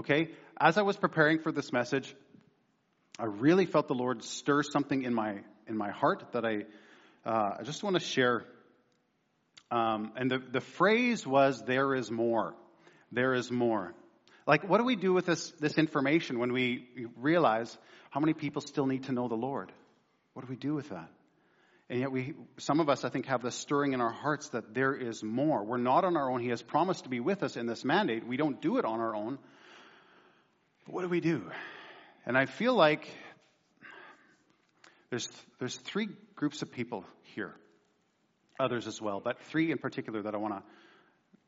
Okay? As I was preparing for this message, I really felt the Lord stir something in my in my heart that I uh, I just want to share. Um, and the, the phrase was, "There is more. There is more." Like, what do we do with this this information when we realize how many people still need to know the Lord? What do we do with that? And yet we, some of us, I think, have this stirring in our hearts that there is more. We're not on our own. He has promised to be with us in this mandate. We don't do it on our own. What do we do? And I feel like there's, there's three groups of people here, others as well, but three in particular that I want to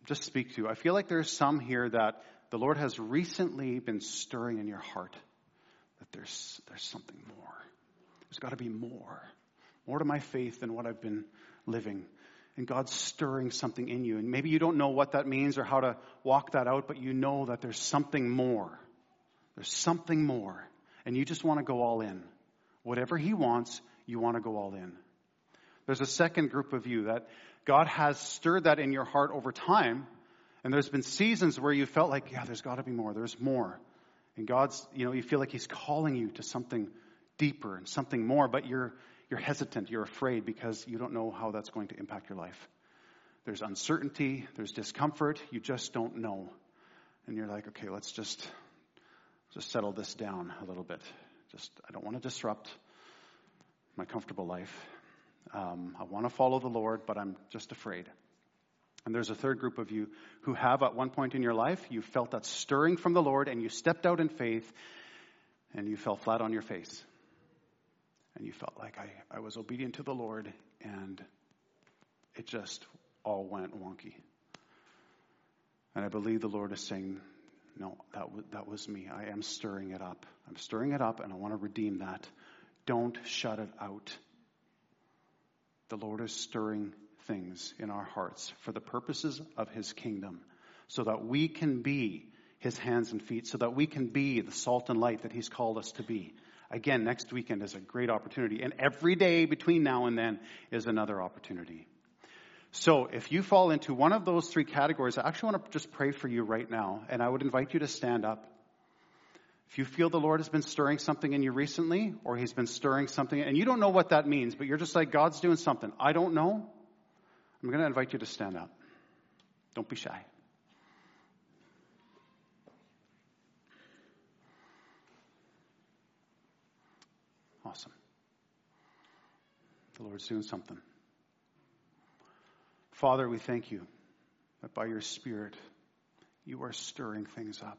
just speak to. I feel like there's some here that the Lord has recently been stirring in your heart that there's, there's something more. There's got to be more more to my faith than what I've been living. And God's stirring something in you. And maybe you don't know what that means or how to walk that out, but you know that there's something more. There's something more. And you just want to go all in. Whatever He wants, you want to go all in. There's a second group of you that God has stirred that in your heart over time. And there's been seasons where you felt like, yeah, there's got to be more. There's more. And God's, you know, you feel like He's calling you to something deeper and something more, but you're, you're hesitant, you're afraid because you don't know how that's going to impact your life. There's uncertainty, there's discomfort, you just don't know. And you're like, okay, let's just just settle this down a little bit. Just I don't want to disrupt my comfortable life. Um, I want to follow the Lord, but I'm just afraid. And there's a third group of you who have, at one point in your life, you felt that stirring from the Lord and you stepped out in faith and you fell flat on your face and you felt like I, I was obedient to the Lord and it just all went wonky. And I believe the Lord is saying, no, that, w- that was me. I am stirring it up. I'm stirring it up and I want to redeem that. Don't shut it out. The Lord is stirring things in our hearts for the purposes of His kingdom so that we can be His hands and feet, so that we can be the salt and light that He's called us to be. Again, next weekend is a great opportunity. And every day between now and then is another opportunity. So if you fall into one of those three categories, I actually want to just pray for you right now. And I would invite you to stand up. If you feel the Lord has been stirring something in you recently, or He's been stirring something, and you don't know what that means, but you're just like, God's doing something. I don't know. I'm going to invite you to stand up. Don't be shy. Awesome. The Lord's doing something. Father, we thank you that by your Spirit, you are stirring things up.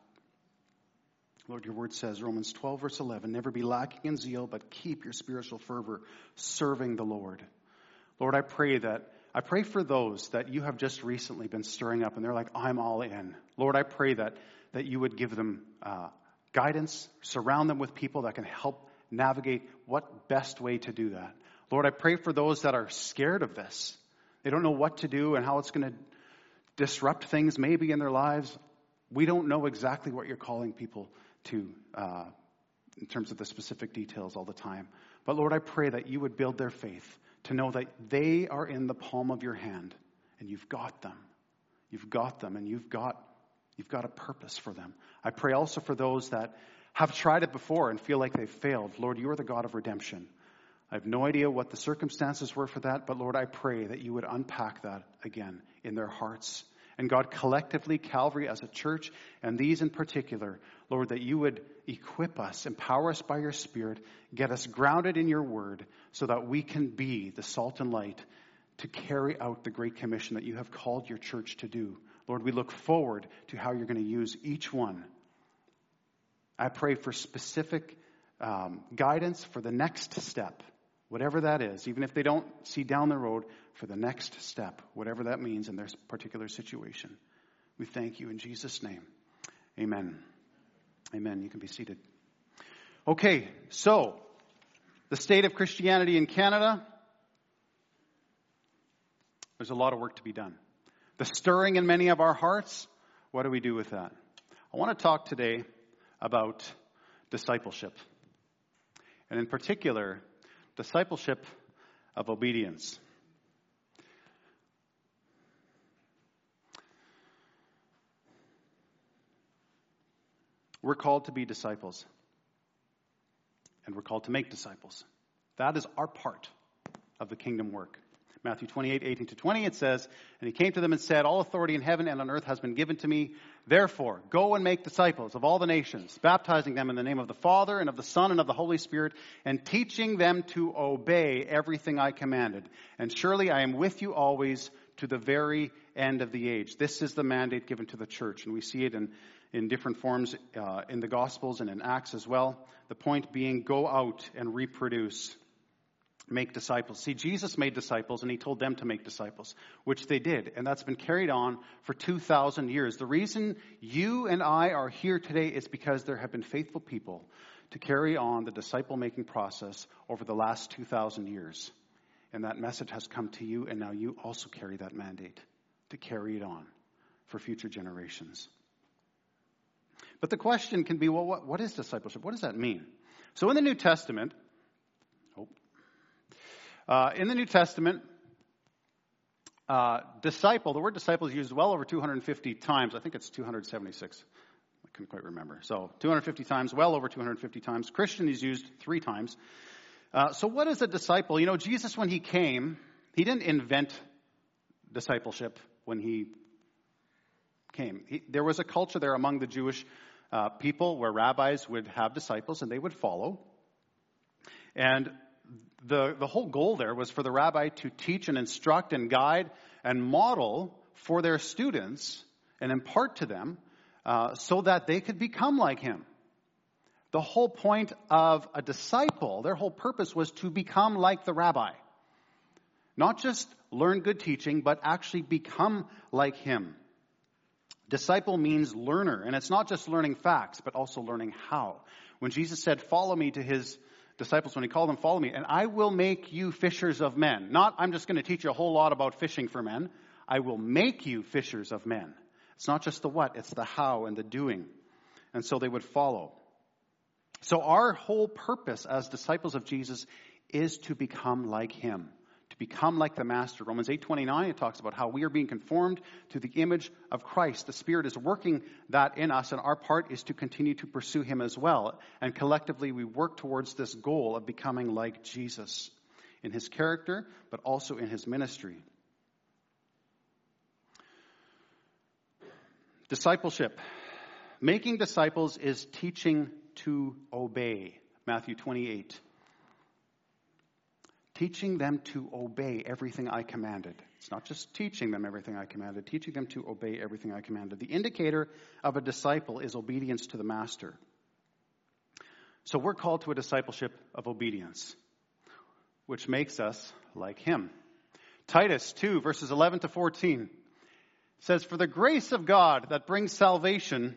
Lord, your word says, Romans 12, verse 11, never be lacking in zeal, but keep your spiritual fervor serving the Lord. Lord, I pray that, I pray for those that you have just recently been stirring up and they're like, I'm all in. Lord, I pray that, that you would give them uh, guidance, surround them with people that can help navigate what best way to do that. Lord, I pray for those that are scared of this. They don't know what to do and how it's going to disrupt things maybe in their lives. We don't know exactly what you're calling people to uh, in terms of the specific details all the time. But Lord, I pray that you would build their faith to know that they are in the palm of your hand and you've got them. You've got them and you've got, you've got a purpose for them. I pray also for those that have tried it before and feel like they've failed. Lord, you are the God of redemption. I have no idea what the circumstances were for that, but Lord, I pray that you would unpack that again in their hearts. And God, collectively, Calvary as a church, and these in particular, Lord, that you would equip us, empower us by your Spirit, get us grounded in your word, so that we can be the salt and light to carry out the great commission that you have called your church to do. Lord, we look forward to how you're going to use each one I pray for specific um, guidance for the next step, whatever that is, even if they don't see down the road, for the next step, whatever that means in their particular situation. We thank you in Jesus' name. Amen. Amen. You can be seated. Okay, so the state of Christianity in Canada, there's a lot of work to be done. The stirring in many of our hearts, what do we do with that? I want to talk today about discipleship. And in particular, discipleship of obedience. We're called to be disciples. And we're called to make disciples. That is our part of the kingdom work. Matthew 28, 18 to 20, it says, And he came to them and said, All authority in heaven and on earth has been given to me. Therefore, go and make disciples of all the nations, baptizing them in the name of the Father and of the Son and of the Holy Spirit, and teaching them to obey everything I commanded. And surely I am with you always to the very end of the age. This is the mandate given to the church, and we see it in, in different forms uh, in the Gospels and in Acts as well. The point being, go out and reproduce make disciples. See, Jesus made disciples and he told them to make disciples, which they did. And that's been carried on for 2,000 years. The reason you and I are here today is because there have been faithful people to carry on the disciple making process over the last 2,000 years. And that message has come to you, and now you also carry that mandate to carry it on for future generations. But the question can be well, what, what is discipleship? What does that mean? So in the New Testament, uh, in the New Testament, uh, disciple, the word disciple is used well over 250 times. I think it's 276. I couldn't quite remember. So 250 times, well over 250 times. Christian is used three times. Uh, so what is a disciple? You know, Jesus, when he came, he didn't invent discipleship when he came. He, there was a culture there among the Jewish uh, people where rabbis would have disciples and they would follow. And the, the whole goal there was for the rabbi to teach and instruct and guide and model for their students and impart to them uh, so that they could become like him. The whole point of a disciple, their whole purpose was to become like the rabbi. Not just learn good teaching, but actually become like him. Disciple means learner, and it's not just learning facts, but also learning how. When Jesus said, Follow me to his disciples when he called them, Follow me, and I will make you fishers of men. Not, I'm just going to teach you a whole lot about fishing for men. I will make you fishers of men. It's not just the what, it's the how and the doing. And so they would follow. So our whole purpose as disciples of Jesus is to become like him to become like the master. Romans 8:29 it talks about how we are being conformed to the image of Christ. The Spirit is working that in us and our part is to continue to pursue him as well. And collectively we work towards this goal of becoming like Jesus in his character but also in his ministry. Discipleship. Making disciples is teaching to obey. Matthew 28 teaching them to obey everything I commanded. It's not just teaching them everything I commanded, teaching them to obey everything I commanded. The indicator of a disciple is obedience to the master. So we're called to a discipleship of obedience, which makes us like him. Titus 2, verses 11 to 14 says, For the grace of God that brings salvation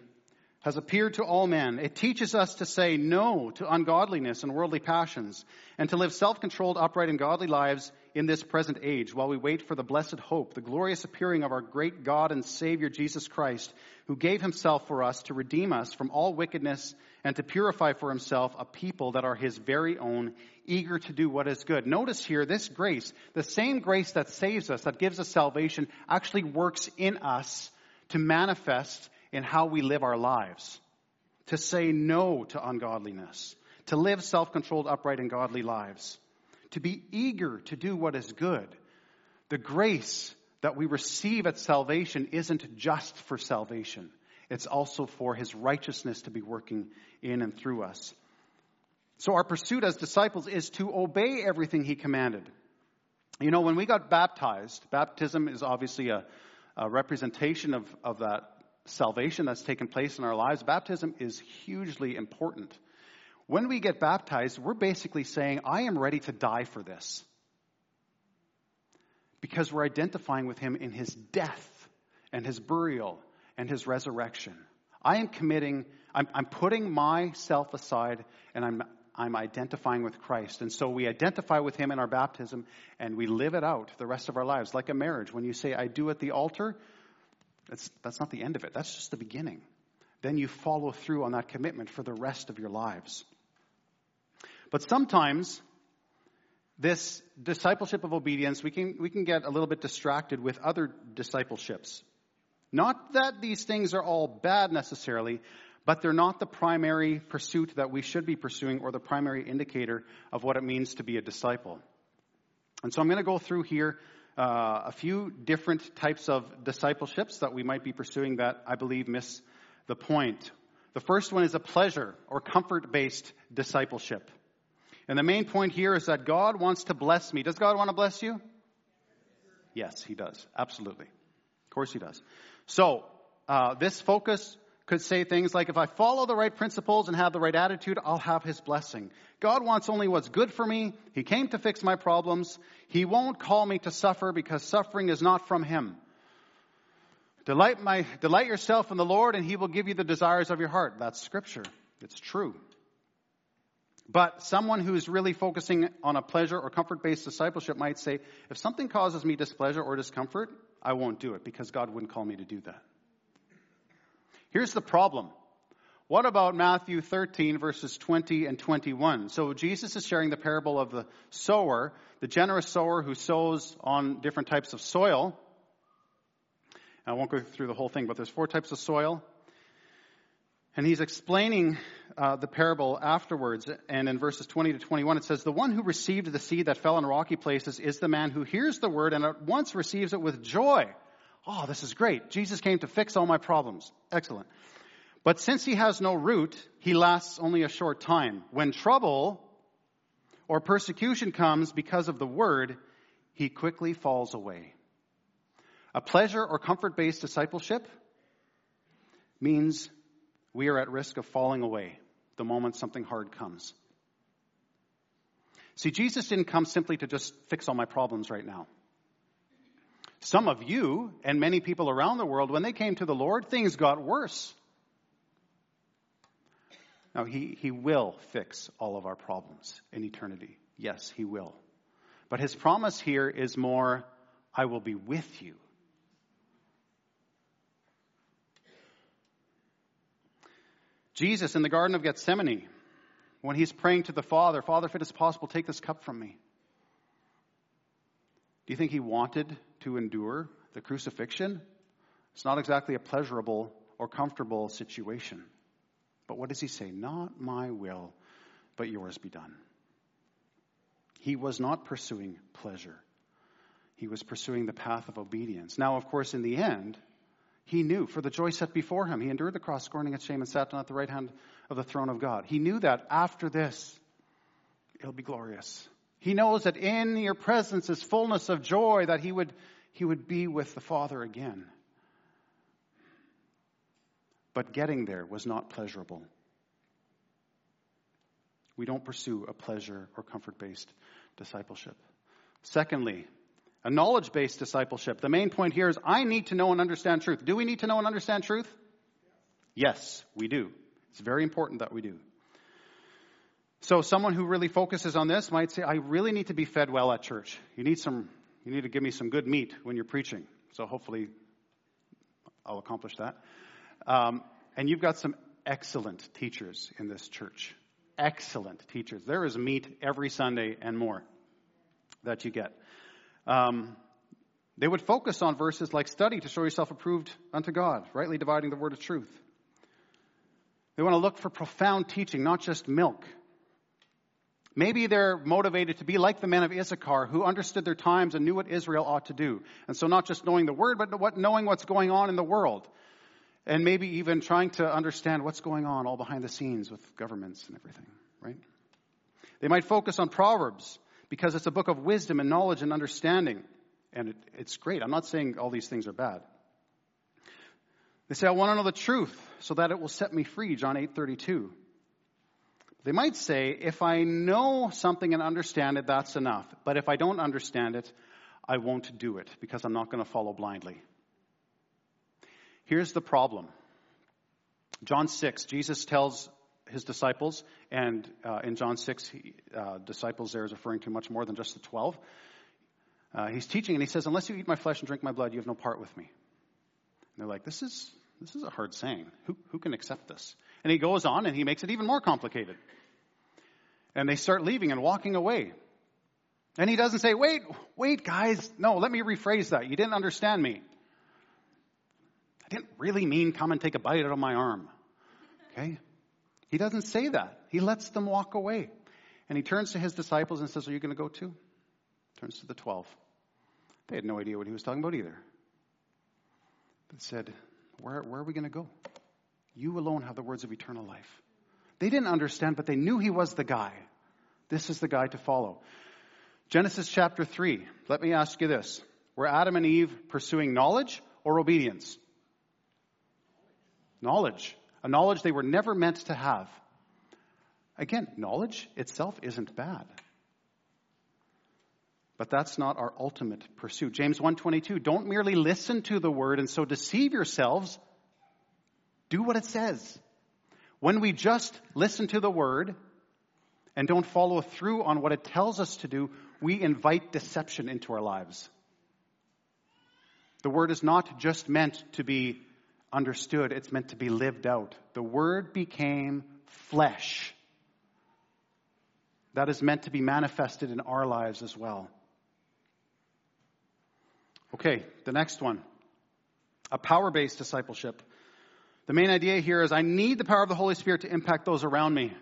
has appeared to all men. It teaches us to say no to ungodliness and worldly passions, and to live self controlled, upright, and godly lives in this present age while we wait for the blessed hope, the glorious appearing of our great God and Savior Jesus Christ, who gave himself for us to redeem us from all wickedness and to purify for himself a people that are his very own, eager to do what is good. Notice here, this grace, the same grace that saves us, that gives us salvation, actually works in us to manifest in how we live our lives, to say no to ungodliness, to live self controlled, upright, and godly lives, to be eager to do what is good. The grace that we receive at salvation isn't just for salvation, it's also for His righteousness to be working in and through us. So, our pursuit as disciples is to obey everything He commanded. You know, when we got baptized, baptism is obviously a, a representation of, of that salvation that's taken place in our lives, baptism is hugely important. When we get baptized, we're basically saying, I am ready to die for this. Because we're identifying with him in his death and his burial and his resurrection. I am committing, I'm, I'm putting myself aside and I'm, I'm identifying with Christ. And so we identify with him in our baptism and we live it out the rest of our lives. Like a marriage. When you say, I do at the altar, that's, that's not the end of it, that's just the beginning. Then you follow through on that commitment for the rest of your lives. But sometimes, this discipleship of obedience, we can, we can get a little bit distracted with other discipleships. Not that these things are all bad necessarily, but they're not the primary pursuit that we should be pursuing or the primary indicator of what it means to be a disciple. And so I'm going to go through here uh, a few different types of discipleships that we might be pursuing that I believe miss the point. The first one is a pleasure or comfort based discipleship. And the main point here is that God wants to bless me. Does God want to bless you? Yes, He does. Absolutely. Of course, He does. So, uh, this focus could say things like, if I follow the right principles and have the right attitude, I'll have His blessing. God wants only what's good for me. He came to fix my problems. He won't call me to suffer because suffering is not from Him. Delight, my, delight yourself in the Lord and He will give you the desires of your heart. That's scripture. It's true. But someone who's really focusing on a pleasure or comfort based discipleship might say, if something causes me displeasure or discomfort, I won't do it because God wouldn't call me to do that. Here's the problem. What about Matthew 13 verses 20 and 21? So Jesus is sharing the parable of the sower, the generous sower who sows on different types of soil. I won't go through the whole thing, but there's four types of soil. And he's explaining uh, the parable afterwards. And in verses 20 to 21, it says, The one who received the seed that fell on rocky places is the man who hears the word and at once receives it with joy. Oh, this is great. Jesus came to fix all my problems. Excellent. But since he has no root, he lasts only a short time. When trouble or persecution comes because of the word, he quickly falls away. A pleasure or comfort based discipleship means we are at risk of falling away the moment something hard comes. See, Jesus didn't come simply to just fix all my problems right now. Some of you and many people around the world, when they came to the Lord, things got worse. Now, he, he will fix all of our problems in eternity. Yes, He will. But His promise here is more, I will be with you. Jesus in the Garden of Gethsemane, when he's praying to the Father, Father, if it is possible, take this cup from me. Do you think he wanted to endure the crucifixion? It's not exactly a pleasurable or comfortable situation. But what does he say? Not my will, but yours be done. He was not pursuing pleasure. He was pursuing the path of obedience. Now, of course, in the end, he knew for the joy set before him, he endured the cross, scorning its shame, and sat down at the right hand of the throne of God. He knew that after this, it'll be glorious. He knows that in your presence is fullness of joy, that he would, he would be with the Father again. But getting there was not pleasurable. We don't pursue a pleasure or comfort based discipleship. Secondly, a knowledge based discipleship. The main point here is I need to know and understand truth. Do we need to know and understand truth? Yes, we do. It's very important that we do. So someone who really focuses on this might say, I really need to be fed well at church. You need some, you need to give me some good meat when you're preaching. So hopefully I'll accomplish that. Um, and you've got some excellent teachers in this church. Excellent teachers. There is meat every Sunday and more that you get. Um, they would focus on verses like study to show yourself approved unto God, rightly dividing the word of truth. They want to look for profound teaching, not just milk. Maybe they're motivated to be like the men of Issachar who understood their times and knew what Israel ought to do. And so not just knowing the word, but what, knowing what's going on in the world. And maybe even trying to understand what's going on all behind the scenes with governments and everything, right? They might focus on Proverbs because it's a book of wisdom and knowledge and understanding. And it, it's great. I'm not saying all these things are bad. They say, I want to know the truth so that it will set me free, John 8 32. They might say, if I know something and understand it, that's enough. But if I don't understand it, I won't do it because I'm not going to follow blindly. Here's the problem. John 6, Jesus tells his disciples, and uh, in John 6, he, uh, disciples there is referring to much more than just the 12. Uh, he's teaching and he says, Unless you eat my flesh and drink my blood, you have no part with me. And they're like, This is, this is a hard saying. Who, who can accept this? And he goes on and he makes it even more complicated. And they start leaving and walking away. And he doesn't say, Wait, wait, guys. No, let me rephrase that. You didn't understand me. I didn't really mean come and take a bite out of my arm. Okay? He doesn't say that. He lets them walk away. And he turns to his disciples and says, Are you going to go too? Turns to the 12. They had no idea what he was talking about either. But said, Where, where are we going to go? You alone have the words of eternal life. They didn't understand, but they knew he was the guy. This is the guy to follow. Genesis chapter 3. Let me ask you this. Were Adam and Eve pursuing knowledge or obedience? Knowledge. A knowledge they were never meant to have. Again, knowledge itself isn't bad. But that's not our ultimate pursuit. James 1:22, don't merely listen to the word and so deceive yourselves. Do what it says. When we just listen to the word and don't follow through on what it tells us to do, we invite deception into our lives. The word is not just meant to be understood, it's meant to be lived out. The word became flesh. That is meant to be manifested in our lives as well. Okay, the next one a power based discipleship. The main idea here is I need the power of the Holy Spirit to impact those around me.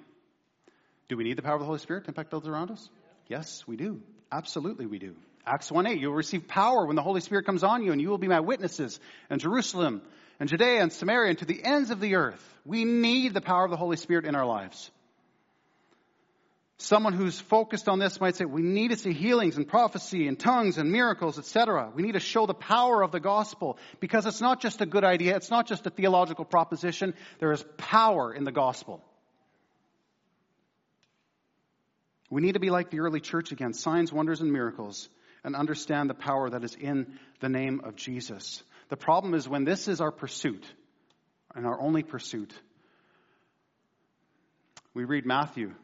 Do we need the power of the Holy Spirit to impact those around us? Yes, we do. Absolutely, we do. Acts 1 8, you'll receive power when the Holy Spirit comes on you, and you will be my witnesses in Jerusalem and Judea and Samaria and to the ends of the earth. We need the power of the Holy Spirit in our lives. Someone who's focused on this might say, we need to see healings and prophecy and tongues and miracles, etc. We need to show the power of the gospel because it's not just a good idea. It's not just a theological proposition. There is power in the gospel. We need to be like the early church again, signs, wonders, and miracles, and understand the power that is in the name of Jesus. The problem is when this is our pursuit, and our only pursuit, we read Matthew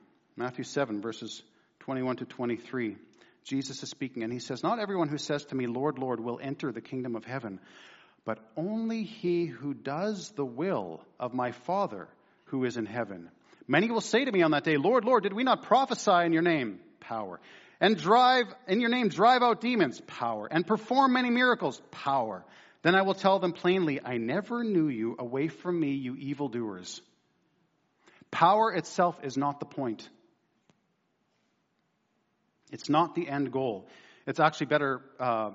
Matthew 7, verses 21 to 23. Jesus is speaking, and he says, Not everyone who says to me, Lord, Lord, will enter the kingdom of heaven, but only he who does the will of my Father who is in heaven. Many will say to me on that day, Lord, Lord, did we not prophesy in your name? Power. And drive, in your name, drive out demons? Power. And perform many miracles? Power. Then I will tell them plainly, I never knew you. Away from me, you evildoers. Power itself is not the point. It's not the end goal. It's actually better uh,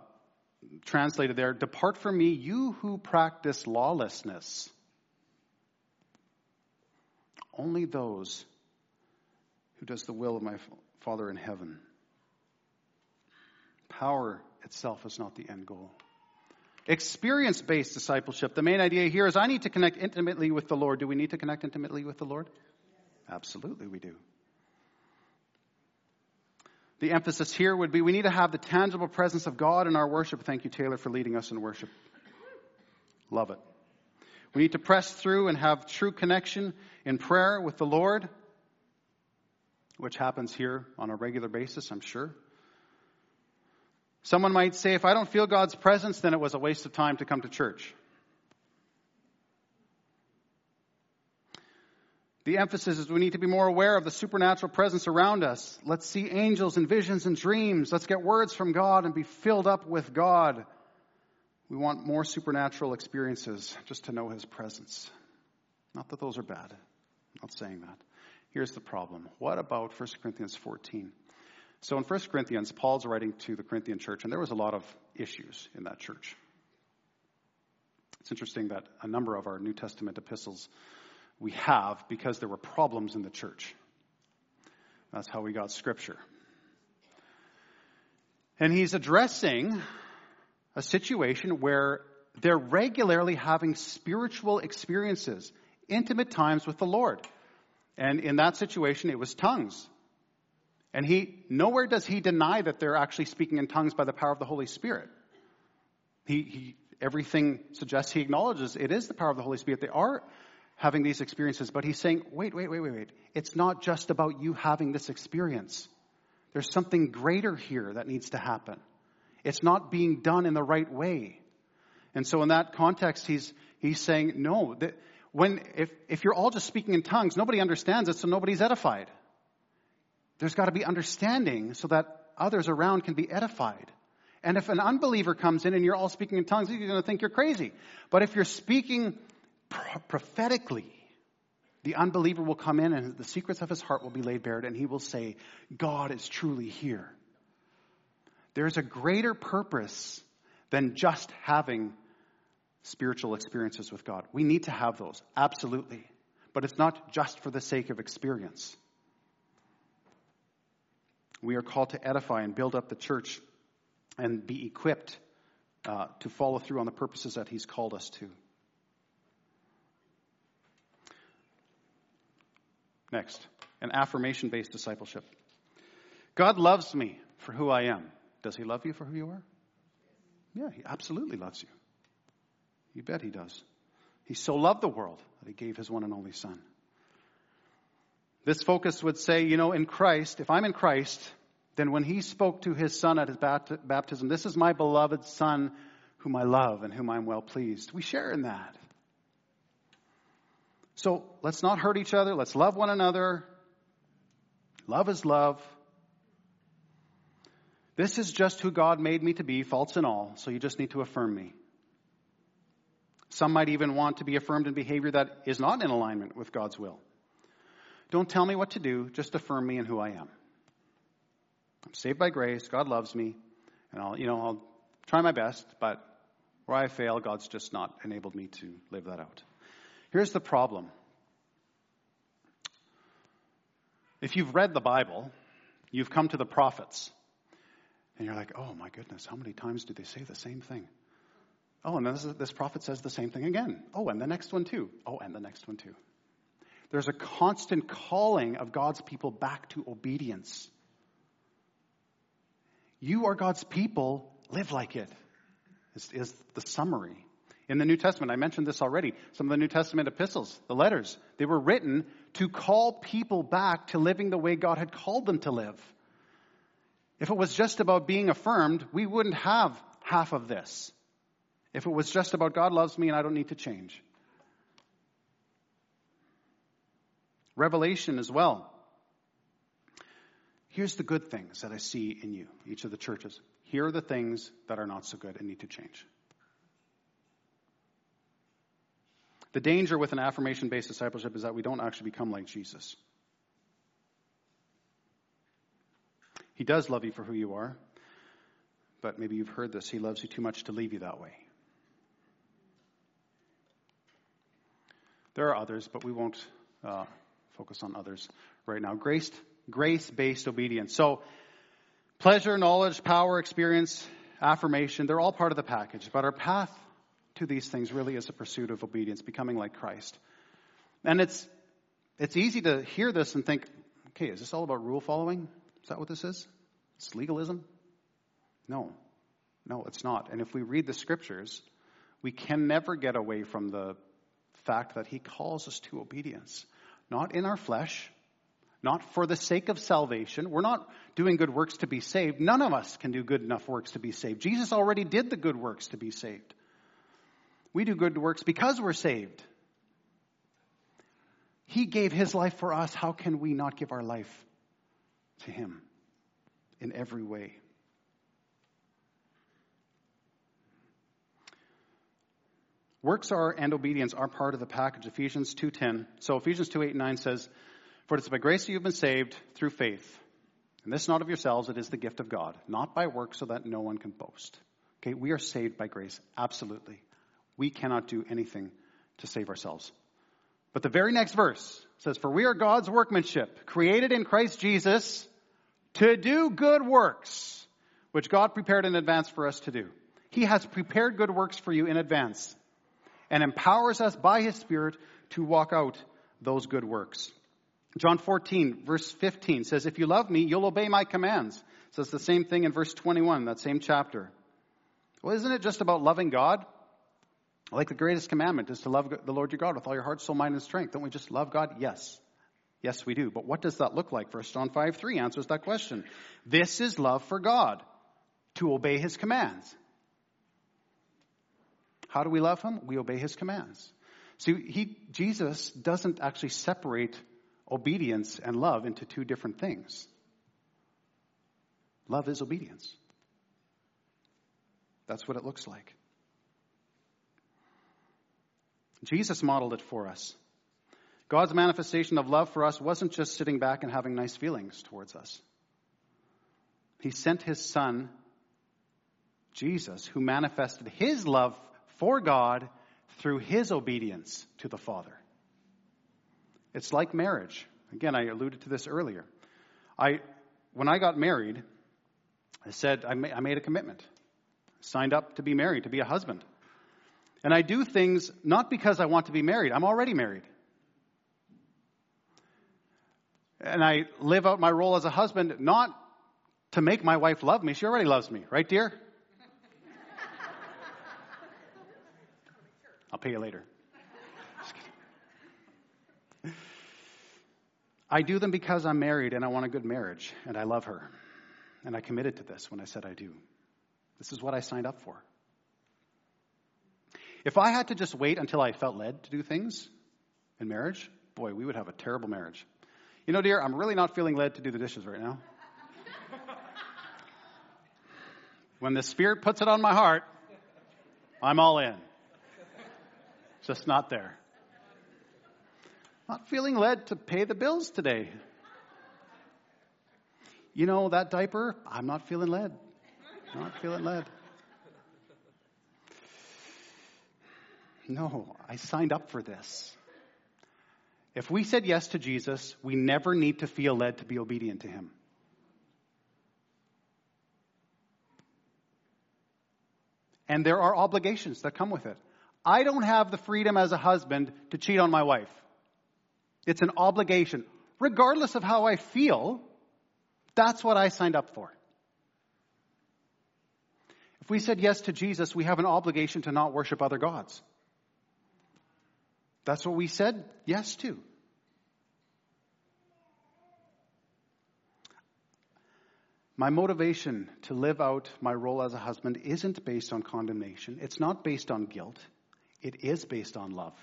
translated there Depart from me, you who practice lawlessness. Only those who does the will of my Father in heaven. Power itself is not the end goal. Experience based discipleship. The main idea here is I need to connect intimately with the Lord. Do we need to connect intimately with the Lord? Absolutely, we do. The emphasis here would be we need to have the tangible presence of God in our worship. Thank you, Taylor, for leading us in worship. Love it. We need to press through and have true connection in prayer with the Lord, which happens here on a regular basis, I'm sure. Someone might say, if I don't feel God's presence, then it was a waste of time to come to church. The emphasis is we need to be more aware of the supernatural presence around us. Let's see angels and visions and dreams. Let's get words from God and be filled up with God. We want more supernatural experiences just to know His presence. Not that those are bad. I'm not saying that. Here's the problem. What about 1 Corinthians 14? So in 1 Corinthians, Paul's writing to the Corinthian church, and there was a lot of issues in that church. It's interesting that a number of our New Testament epistles we have because there were problems in the church. That's how we got scripture. And he's addressing a situation where they're regularly having spiritual experiences, intimate times with the Lord. And in that situation, it was tongues. And he, nowhere does he deny that they're actually speaking in tongues by the power of the Holy Spirit. He, he, everything suggests he acknowledges it is the power of the Holy Spirit. They are having these experiences, but he's saying, wait, wait, wait, wait, wait. It's not just about you having this experience. There's something greater here that needs to happen. It's not being done in the right way. And so in that context, he's, he's saying, no, that when, if, if you're all just speaking in tongues, nobody understands it, so nobody's edified. There's got to be understanding so that others around can be edified. And if an unbeliever comes in and you're all speaking in tongues, you're going to think you're crazy. But if you're speaking prophetically, the unbeliever will come in and the secrets of his heart will be laid bare, and he will say, God is truly here. There's a greater purpose than just having spiritual experiences with God. We need to have those, absolutely. But it's not just for the sake of experience. We are called to edify and build up the church and be equipped uh, to follow through on the purposes that He's called us to. Next, an affirmation based discipleship. God loves me for who I am. Does He love you for who you are? Yeah, He absolutely loves you. You bet He does. He so loved the world that He gave His one and only Son. This focus would say, you know, in Christ, if I'm in Christ, then when He spoke to His Son at His baptism, this is my beloved Son whom I love and whom I'm well pleased. We share in that. So let's not hurt each other. Let's love one another. Love is love. This is just who God made me to be, faults and all, so you just need to affirm me. Some might even want to be affirmed in behavior that is not in alignment with God's will. Don't tell me what to do, just affirm me in who I am. I'm saved by grace, God loves me, and I'll, you know, I'll try my best, but where I fail, God's just not enabled me to live that out. Here's the problem. If you've read the Bible, you've come to the prophets, and you're like, oh my goodness, how many times do they say the same thing? Oh, and this, this prophet says the same thing again. Oh, and the next one too. Oh, and the next one too. There's a constant calling of God's people back to obedience. You are God's people, live like it, is, is the summary. In the New Testament, I mentioned this already. Some of the New Testament epistles, the letters, they were written to call people back to living the way God had called them to live. If it was just about being affirmed, we wouldn't have half of this. If it was just about God loves me and I don't need to change. Revelation as well. Here's the good things that I see in you, each of the churches. Here are the things that are not so good and need to change. The danger with an affirmation based discipleship is that we don't actually become like Jesus. He does love you for who you are, but maybe you've heard this. He loves you too much to leave you that way. There are others, but we won't uh, focus on others right now. Grace, grace-based obedience. So, pleasure, knowledge, power, experience, affirmation, they're all part of the package. But our path to these things really is a pursuit of obedience, becoming like Christ. And it's, it's easy to hear this and think, okay, is this all about rule following? Is that what this is? It's legalism? No. No, it's not. And if we read the scriptures, we can never get away from the fact that he calls us to obedience. Not in our flesh, not for the sake of salvation. We're not doing good works to be saved. None of us can do good enough works to be saved. Jesus already did the good works to be saved. We do good works because we're saved. He gave his life for us. How can we not give our life to him in every way? Works are and obedience are part of the package. Ephesians 2:10. So Ephesians 2:8 and 9 says, "For it is by grace you have been saved through faith, and this not of yourselves; it is the gift of God, not by works, so that no one can boast." Okay, we are saved by grace, absolutely. We cannot do anything to save ourselves. But the very next verse says, For we are God's workmanship, created in Christ Jesus to do good works, which God prepared in advance for us to do. He has prepared good works for you in advance and empowers us by His Spirit to walk out those good works. John 14, verse 15 says, If you love me, you'll obey my commands. It says the same thing in verse 21, that same chapter. Well, isn't it just about loving God? Like the greatest commandment is to love the Lord your God with all your heart, soul, mind, and strength. Don't we just love God? Yes. Yes, we do. But what does that look like? 1 John 5 3 answers that question. This is love for God, to obey his commands. How do we love him? We obey his commands. See, he, Jesus doesn't actually separate obedience and love into two different things. Love is obedience. That's what it looks like. Jesus modeled it for us. God's manifestation of love for us wasn't just sitting back and having nice feelings towards us. He sent his son, Jesus, who manifested his love for God through his obedience to the Father. It's like marriage. Again, I alluded to this earlier. I, when I got married, I said, I made a commitment, signed up to be married, to be a husband. And I do things not because I want to be married, I'm already married. And I live out my role as a husband not to make my wife love me. She already loves me, right, dear? I'll pay you later. I do them because I'm married and I want a good marriage and I love her. And I committed to this when I said I do. This is what I signed up for. If I had to just wait until I felt led to do things in marriage, boy, we would have a terrible marriage. You know, dear, I'm really not feeling led to do the dishes right now. when the Spirit puts it on my heart, I'm all in. Just not there. Not feeling led to pay the bills today. You know, that diaper, I'm not feeling led. Not feeling led. No, I signed up for this. If we said yes to Jesus, we never need to feel led to be obedient to him. And there are obligations that come with it. I don't have the freedom as a husband to cheat on my wife. It's an obligation. Regardless of how I feel, that's what I signed up for. If we said yes to Jesus, we have an obligation to not worship other gods. That's what we said yes to. My motivation to live out my role as a husband isn't based on condemnation. It's not based on guilt. It is based on love.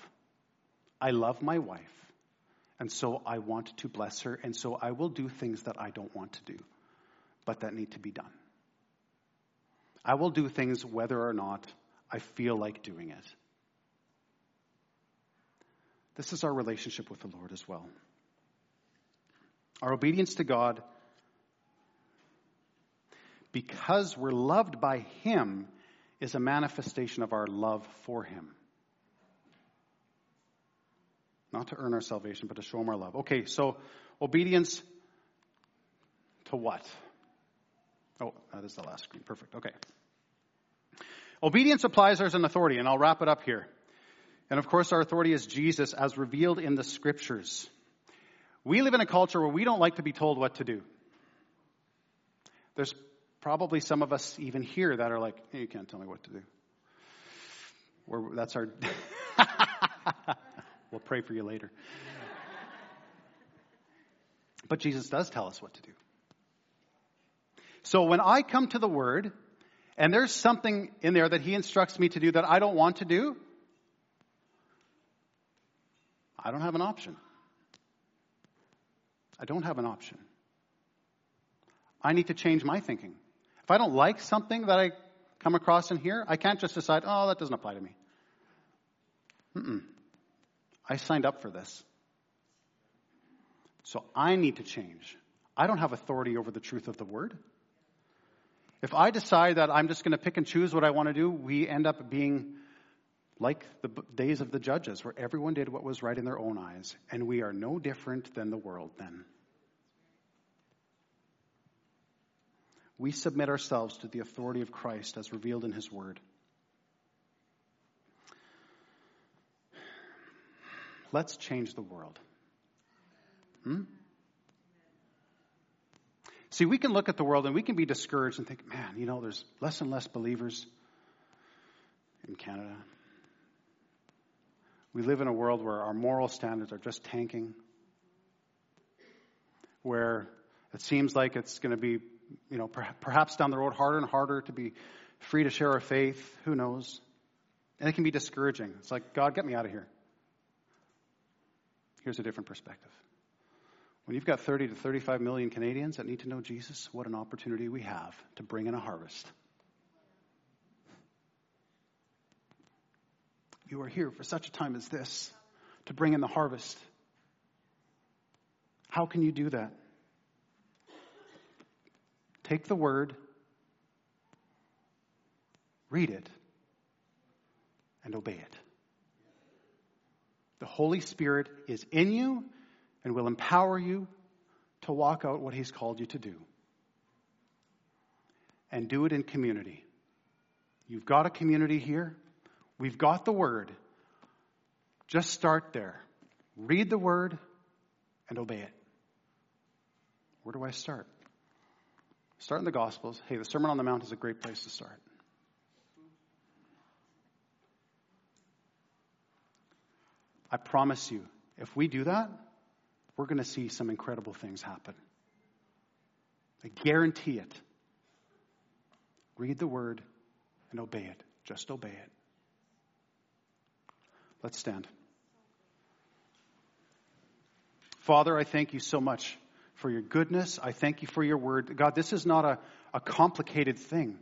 I love my wife. And so I want to bless her, and so I will do things that I don't want to do, but that need to be done. I will do things whether or not I feel like doing it. This is our relationship with the Lord as well. Our obedience to God, because we're loved by Him, is a manifestation of our love for Him. Not to earn our salvation, but to show him our love. Okay, so obedience to what? Oh, that is the last screen. Perfect. Okay. Obedience applies as an authority, and I'll wrap it up here. And of course, our authority is Jesus as revealed in the scriptures. We live in a culture where we don't like to be told what to do. There's probably some of us even here that are like, hey, you can't tell me what to do. We're, that's our. We'll pray for you later. But Jesus does tell us what to do. So when I come to the Word, and there's something in there that He instructs me to do that I don't want to do, I don't have an option. I don't have an option. I need to change my thinking. If I don't like something that I come across in here, I can't just decide, oh, that doesn't apply to me. Mm-mm. I signed up for this. So I need to change. I don't have authority over the truth of the word. If I decide that I'm just going to pick and choose what I want to do, we end up being like the days of the judges, where everyone did what was right in their own eyes, and we are no different than the world then. We submit ourselves to the authority of Christ as revealed in His Word. Let's change the world. Hmm? See, we can look at the world and we can be discouraged and think, man, you know, there's less and less believers in Canada. We live in a world where our moral standards are just tanking, where it seems like it's going to be, you know, perhaps down the road harder and harder to be free to share our faith. Who knows? And it can be discouraging. It's like, God, get me out of here. Here's a different perspective. When you've got 30 to 35 million Canadians that need to know Jesus, what an opportunity we have to bring in a harvest. You are here for such a time as this to bring in the harvest How can you do that? Take the word, read it, and obey it. The Holy Spirit is in you and will empower you to walk out what He's called you to do. And do it in community. You've got a community here. We've got the Word. Just start there. Read the Word and obey it. Where do I start? Start in the Gospels. Hey, the Sermon on the Mount is a great place to start. I promise you, if we do that, we're going to see some incredible things happen. I guarantee it. Read the word and obey it. Just obey it. Let's stand. Father, I thank you so much for your goodness. I thank you for your word. God, this is not a, a complicated thing.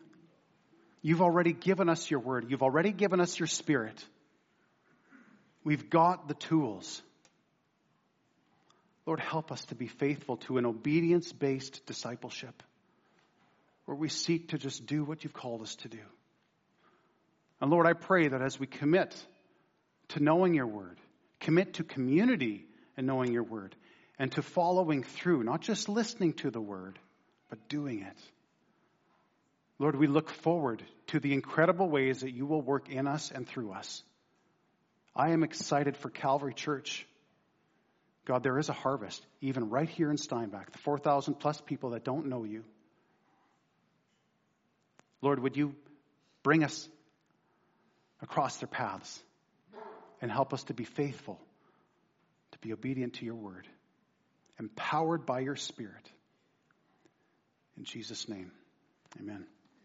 You've already given us your word, you've already given us your spirit. We've got the tools. Lord, help us to be faithful to an obedience based discipleship where we seek to just do what you've called us to do. And Lord, I pray that as we commit to knowing your word, commit to community and knowing your word, and to following through, not just listening to the word, but doing it. Lord, we look forward to the incredible ways that you will work in us and through us. I am excited for Calvary Church. God, there is a harvest, even right here in Steinbach, the 4,000 plus people that don't know you. Lord, would you bring us across their paths and help us to be faithful, to be obedient to your word, empowered by your spirit. In Jesus' name, amen.